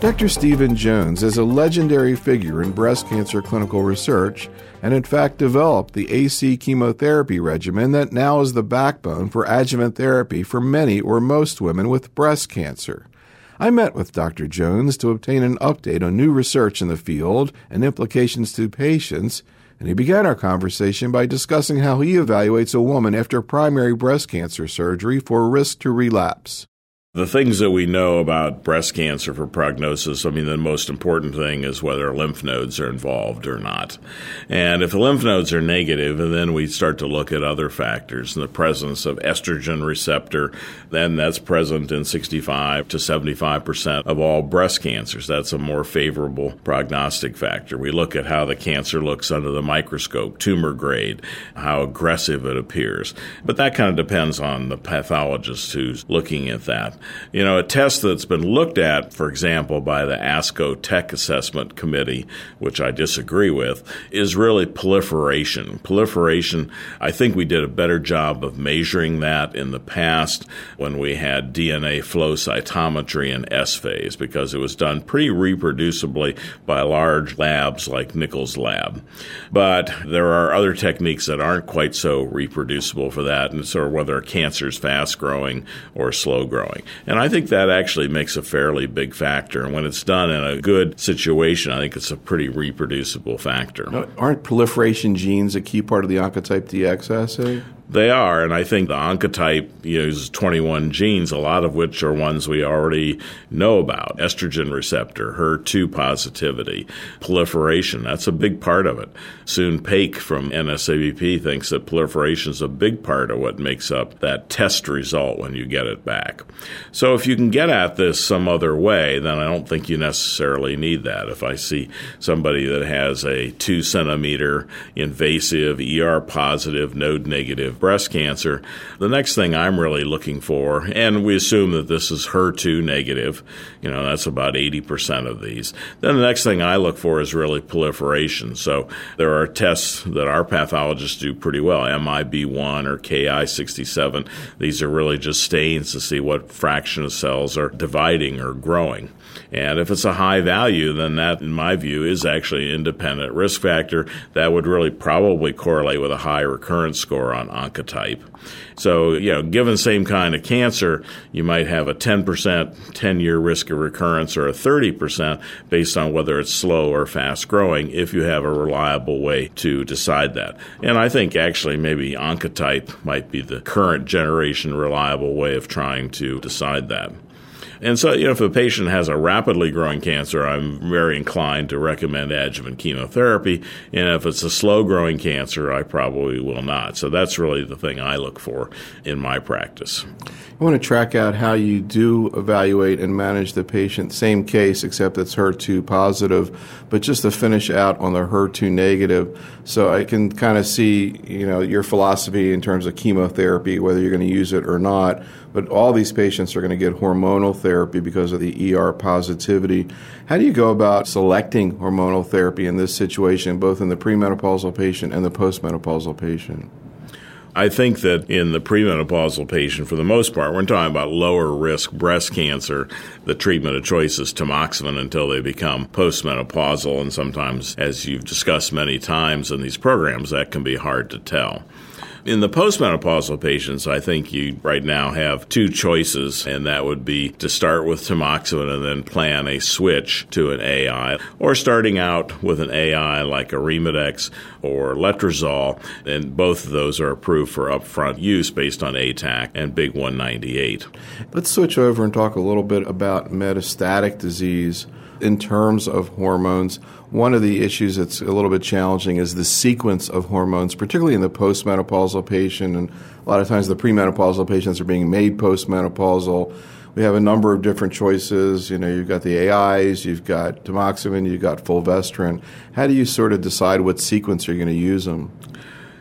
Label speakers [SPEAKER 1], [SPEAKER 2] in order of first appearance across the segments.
[SPEAKER 1] Dr. Stephen Jones is a legendary figure in breast cancer clinical research and, in fact, developed the AC chemotherapy regimen that now is the backbone for adjuvant therapy for many or most women with breast cancer. I met with Dr. Jones to obtain an update on new research in the field and implications to patients, and he began our conversation by discussing how he evaluates a woman after primary breast cancer surgery for risk to relapse.
[SPEAKER 2] The things that we know about breast cancer for prognosis, I mean, the most important thing is whether lymph nodes are involved or not. And if the lymph nodes are negative, then we start to look at other factors. In the presence of estrogen receptor, then that's present in 65 to 75% of all breast cancers. That's a more favorable prognostic factor. We look at how the cancer looks under the microscope, tumor grade, how aggressive it appears. But that kind of depends on the pathologist who's looking at that. You know, a test that's been looked at, for example, by the ASCO Tech Assessment Committee, which I disagree with, is really proliferation. Proliferation, I think we did a better job of measuring that in the past when we had DNA flow cytometry in S phase because it was done pretty reproducibly by large labs like Nichols Lab. But there are other techniques that aren't quite so reproducible for that, and so whether a cancer is fast growing or slow growing. And I think that actually makes a fairly big factor. And when it's done in a good situation, I think it's a pretty reproducible factor.
[SPEAKER 1] Now, aren't proliferation genes a key part of the Oncotype DX assay?
[SPEAKER 2] They are, and I think the Oncotype uses 21 genes, a lot of which are ones we already know about. Estrogen receptor, HER2 positivity, proliferation, that's a big part of it. Soon Paik from NSABP thinks that proliferation is a big part of what makes up that test result when you get it back. So if you can get at this some other way, then I don't think you necessarily need that. If I see somebody that has a two centimeter invasive, ER positive, node negative breast cancer, the next thing I'm really looking for, and we assume that this is HER2 negative, you know, that's about 80% of these. Then the next thing I look for is really proliferation. So there are tests that our pathologists do pretty well, MIB1 or Ki67. These are really just stains to see what fraction of cells are dividing or growing. And if it's a high value, then that, in my view, is actually an independent risk factor that would really probably correlate with a high recurrence score on So, you know, given same kind of cancer, you might have a 10% 10 year risk of recurrence or a 30% based on whether it's slow or fast growing if you have a reliable way to decide that. And I think actually maybe oncotype might be the current generation reliable way of trying to decide that. And so, you know, if a patient has a rapidly growing cancer, I'm very inclined to recommend adjuvant chemotherapy. And if it's a slow growing cancer, I probably will not. So that's really the thing I look for in my practice.
[SPEAKER 1] I want to track out how you do evaluate and manage the patient. Same case, except it's HER2 positive, but just to finish out on the HER2 negative. So I can kind of see, you know, your philosophy in terms of chemotherapy, whether you're going to use it or not. But all these patients are going to get hormonal therapy because of the ER positivity. How do you go about selecting hormonal therapy in this situation, both in the premenopausal patient and the postmenopausal patient?
[SPEAKER 2] I think that in the premenopausal patient, for the most part, we're talking about lower risk breast cancer. The treatment of choice is tamoxifen until they become postmenopausal. And sometimes, as you've discussed many times in these programs, that can be hard to tell. In the postmenopausal patients, I think you right now have two choices, and that would be to start with tamoxifen and then plan a switch to an AI, or starting out with an AI like Arimidex or Letrozole, and both of those are approved for upfront use based on ATAC and BIG 1-98.
[SPEAKER 1] Let's switch over and talk a little bit about metastatic disease in terms of hormones, one of the issues that's a little bit challenging is the sequence of hormones, particularly in the postmenopausal patient. And a lot of times the premenopausal patients are being made postmenopausal. We have a number of different choices. You know, you've got the AIs, you've got tamoxifen, you've got fulvestrant. How do you sort of decide what sequence you're going to use them?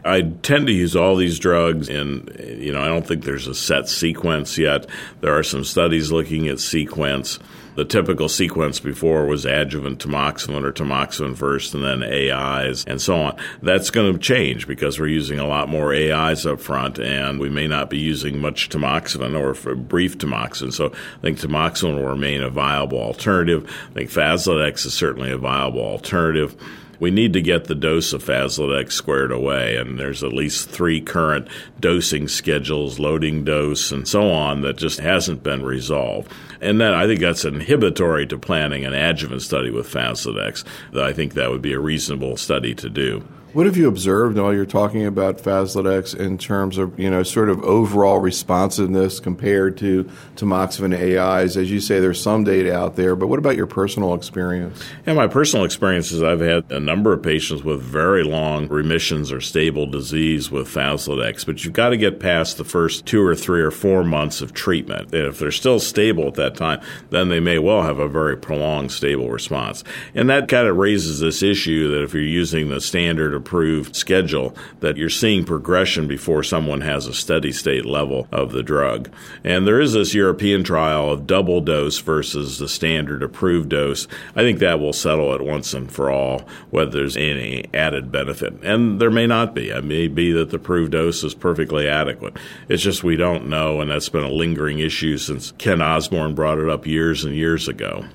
[SPEAKER 2] I tend to use all these drugs, and you know, I don't think there's a set sequence yet. There are some studies looking at sequence. The typical sequence before was adjuvant tamoxifen or tamoxifen first and then AIs and so on. That's going to change because we're using a lot more AIs up front and we may not be using much tamoxifen or brief tamoxifen. So I think tamoxifen will remain a viable alternative. I think Faslodex is certainly a viable alternative we need to get the dose of Faslodex squared away, and there's at least three current dosing schedules, loading dose, and so on that just hasn't been resolved. And then I think that's inhibitory to planning an adjuvant study with Faslodex. I think that would be a reasonable study to do.
[SPEAKER 1] What have you observed while you're talking about Faslodex in terms of, you know, sort of overall responsiveness compared to tamoxifen AIs? As you say, there's some data out there, but what about your personal experience?
[SPEAKER 2] Yeah, my personal experience is I've had a number of patients with very long remissions or stable disease with Faslodex, but you've got to get past the first two or three or four months of treatment. And if they're still stable at that time, then they may well have a very prolonged stable response. And that kind of raises this issue that if you're using the standard approved schedule that you're seeing progression before someone has a steady state level of the drug. And there is this European trial of double dose versus the standard approved dose. I think that will settle it once and for all whether there's any added benefit. And there may not be. It may be that the approved dose is perfectly adequate. It's just we don't know, and that's been a lingering issue since Kent Osborne brought it up years and years ago.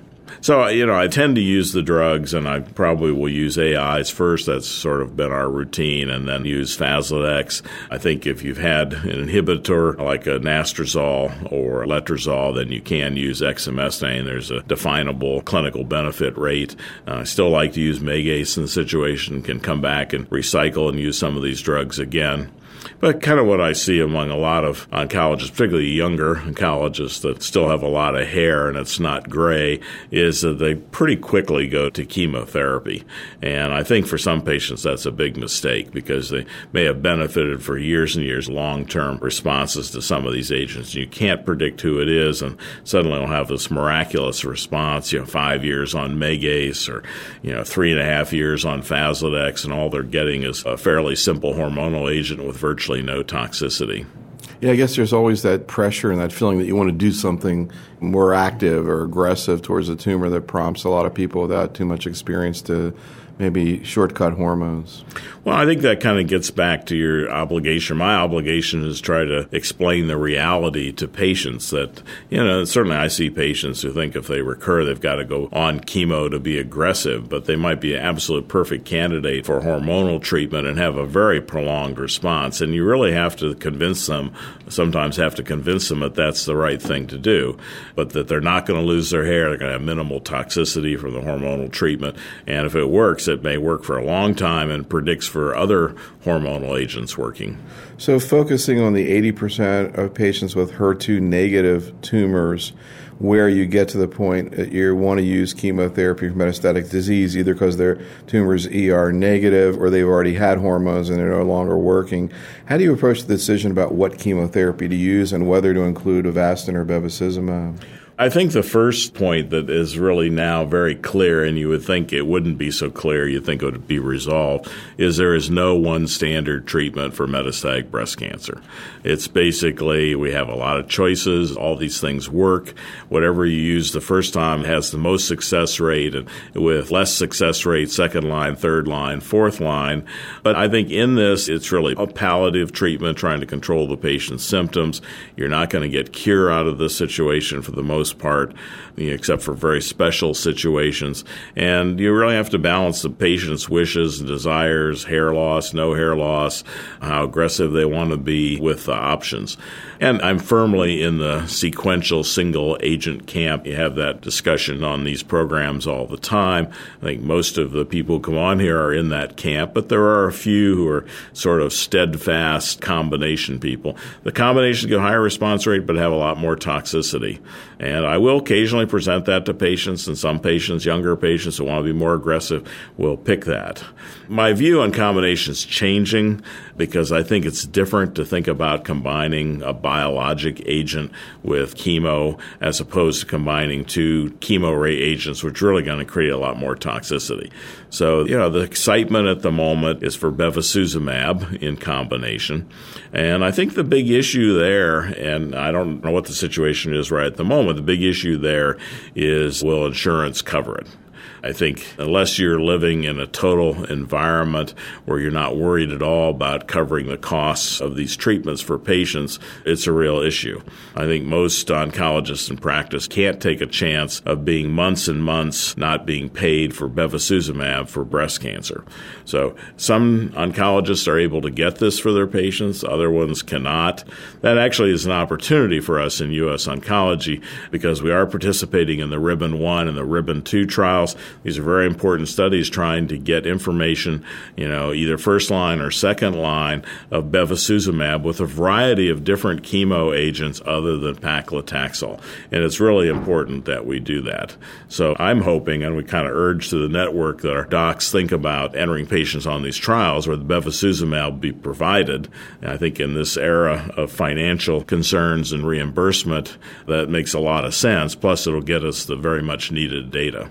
[SPEAKER 2] So, you know, I tend to use the drugs and I probably will use AIs first. That's sort of been our routine and then use Faslodex. I think if you've had an inhibitor like a anastrozole or letrozole, then you can use exemestane. There's a definable clinical benefit rate. Uh, I still like to use Megace in the situation, can come back and recycle and use some of these drugs again. But kind of what I see among a lot of oncologists, particularly younger oncologists that still have a lot of hair and it's not gray, is that they pretty quickly go to chemotherapy. And I think for some patients that's a big mistake because they may have benefited for years and years long term responses to some of these agents. You can't predict who it is, and suddenly they'll have this miraculous response, you know, five years on Megace or, you know, three and a half years on Faslodex, and all they're getting is a fairly simple hormonal agent with virtually no toxicity.
[SPEAKER 1] Yeah, I guess there's always that pressure and that feeling that you want to do something more active or aggressive towards a tumor that prompts a lot of people without too much experience to maybe shortcut hormones.
[SPEAKER 2] Well, I think that kind of gets back to your obligation. My obligation is try to explain the reality to patients that, you know, certainly I see patients who think if they recur, they've got to go on chemo to be aggressive, but they might be an absolute perfect candidate for hormonal treatment and have a very prolonged response. And you really have to convince them, sometimes have to convince them that that's the right thing to do, but that they're not going to lose their hair, they're going to have minimal toxicity from the hormonal treatment. And if it works, it may work for a long time and predicts for other hormonal agents working.
[SPEAKER 1] So, focusing on the 80% of patients with HER2 negative tumors, where you get to the point that you want to use chemotherapy for metastatic disease, either because their tumors ER negative or they've already had hormones and they're no longer working. How do you approach the decision about what chemotherapy to use and whether to include Avastin or bevacizumab?
[SPEAKER 2] I think the first point that is really now very clear, and you would think it wouldn't be so clear, you'd think it would be resolved, is there is no one standard treatment for metastatic breast cancer. It's basically we have a lot of choices, all these things work. Whatever you use the first time has the most success rate, and with less success rate, second line, third line, fourth line. But I think in this, it's really a palliative treatment trying to control the patient's symptoms. You're not going to get cure out of this situation for the most most part, except for very special situations. And you really have to balance the patient's wishes and desires, hair loss, no hair loss, how aggressive they want to be with the options. And I'm firmly in the sequential single agent camp. You have that discussion on these programs all the time. I think most of the people who come on here are in that camp, but there are a few who are sort of steadfast combination people. The combinations get higher response rate, but have a lot more toxicity. And I will occasionally present that to patients, and some patients, younger patients who want to be more aggressive, will pick that. My view on combinations changing because I think it's different to think about combining a biologic agent with chemo as opposed to combining two chemo ray agents, which are really going to create a lot more toxicity. So, you know, the excitement at the moment is for bevacizumab in combination. And I think the big issue there, and I don't know what the situation is right at the moment, big issue there is will insurance cover it? I think unless you're living in a total environment where you're not worried at all about covering the costs of these treatments for patients, it's a real issue. I think most oncologists in practice can't take a chance of being months and months not being paid for bevacizumab for breast cancer. So some oncologists are able to get this for their patients, other ones cannot. That actually is an opportunity for us in U.S. oncology because we are participating in the Ribbon 1 and the Ribbon 2 trials. These are very important studies trying to get information, you know, either first line or second line of bevacizumab with a variety of different chemo agents other than paclitaxel. And it's really important that we do that. So I'm hoping, and we kind of urge to the network that our docs think about entering patients on these trials where the bevacizumab be provided. And I think in this era of financial concerns and reimbursement, that makes a lot of sense. Plus, it'll get us the very much needed data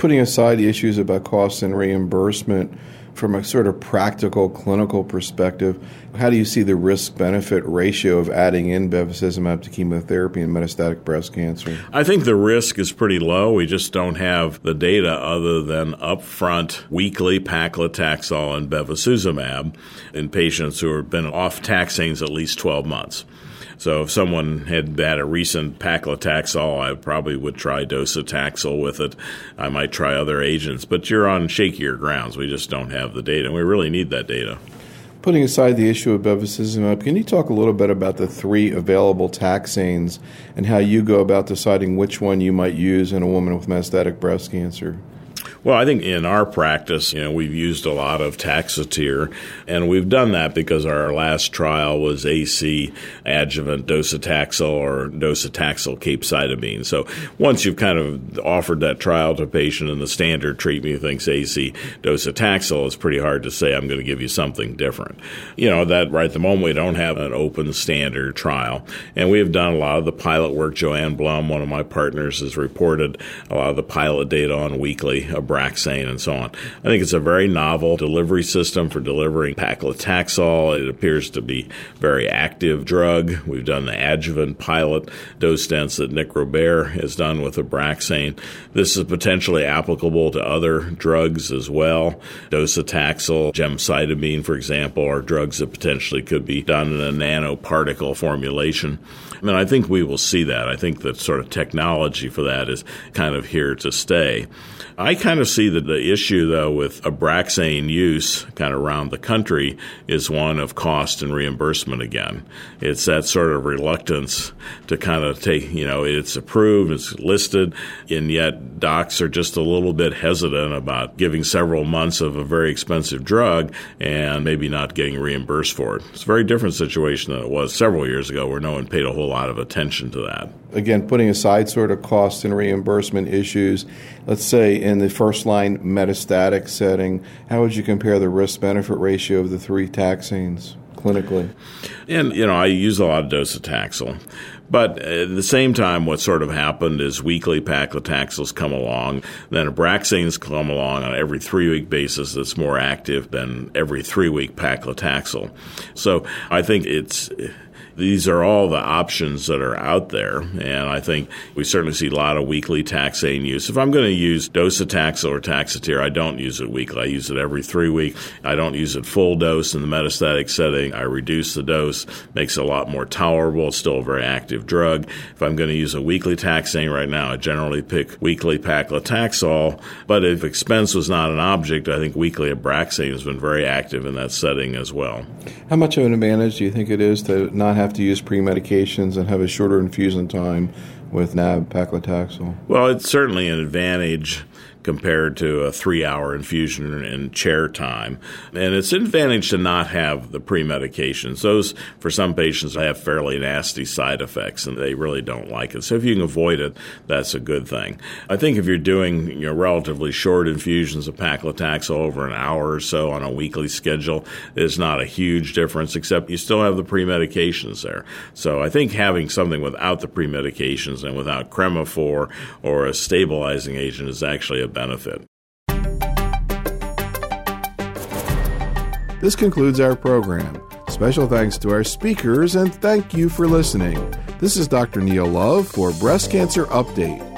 [SPEAKER 1] putting aside the issues about costs and reimbursement, from a sort of practical clinical perspective, how do you see the risk benefit ratio of adding in bevacizumab to chemotherapy in metastatic breast cancer?
[SPEAKER 2] I think the risk is pretty low. We just don't have the data other than upfront weekly paclitaxel and bevacizumab in patients who have been off taxanes at least 12 months. So if someone had had a recent paclitaxel, I probably would try docetaxel with it. I might try other agents, but you're on shakier grounds. We just don't have the data, and we really need that data.
[SPEAKER 1] Putting aside the issue of bevacizumab, uh, can you talk a little bit about the three available taxanes and how you go about deciding which one you might use in a woman with metastatic breast cancer?
[SPEAKER 2] Well, I think in our practice, you know, we've used a lot of Taxotere, and we've done that because our last trial was AC adjuvant docetaxel or docetaxel capecitabine. So once you've kind of offered that trial to a patient and the standard treatment think's AC docetaxel, it's pretty hard to say I'm going to give you something different. You know, that right at the moment we don't have an open standard trial, and we have done a lot of the pilot work. Joanne Blum, one of my partners, has reported a lot of the pilot data on weekly Abraxane and so on. I think it's a very novel delivery system for delivering paclitaxel. It appears to be very active drug. We've done the adjuvant pilot dose dense that Nick Robert has done with Abraxane. This is potentially applicable to other drugs as well. Docetaxel, gemcitabine, for example, are drugs that potentially could be done in a nanoparticle formulation. And I think we will see that. I think that sort of technology for that is kind of here to stay. I kind of see that the issue, though, with Abraxane use kind of around the country is one of cost and reimbursement again. It's that sort of reluctance to kind of take, you know, it's approved, it's listed, and yet docs are just a little bit hesitant about giving several months of a very expensive drug and maybe not getting reimbursed for it. It's a very different situation than it was several years ago where no one paid a whole lot of attention to that.
[SPEAKER 1] Again, putting aside sort of cost and reimbursement issues, let's say in the first line metastatic setting, how would you compare the risk benefit ratio of the three taxanes clinically?
[SPEAKER 2] And, you know, I use a lot of docetaxel. But at the same time, what sort of happened is weekly paclitaxels come along, then Abraxanes come along on every three week basis that's more active than every three week paclitaxel. So I think it's these are all the options that are out there. And I think we certainly see a lot of weekly taxane use. If I'm going to use docetaxel or Taxotere, I don't use it weekly. I use it every three weeks. I don't use it full dose in the metastatic setting. I reduce the dose, makes it a lot more tolerable. It's still a very active drug. If I'm going to use a weekly taxane right now, I generally pick weekly paclitaxel. But if expense was not an object, I think weekly Abraxane has been very active in that setting as well.
[SPEAKER 1] How much of an advantage do you think it is to not have have to use pre-medications and have a shorter infusion time with nab-paclitaxel?
[SPEAKER 2] Well, it's certainly an advantage compared to a three hour infusion in chair time. And it's an advantage to not have the pre medications. Those, for some patients, have fairly nasty side effects and they really don't like it. So if you can avoid it, that's a good thing. I think if you're doing you know, relatively short infusions of paclitaxel over an hour or so on a weekly schedule, is not a huge difference, except you still have the pre medications there. So I think having something without the pre medications and without Cremophor or a stabilizing agent is actually a benefit.
[SPEAKER 1] This concludes our program. Special thanks to our speakers and thank you for listening. This is Dr. Neil Love for Breast Cancer Update.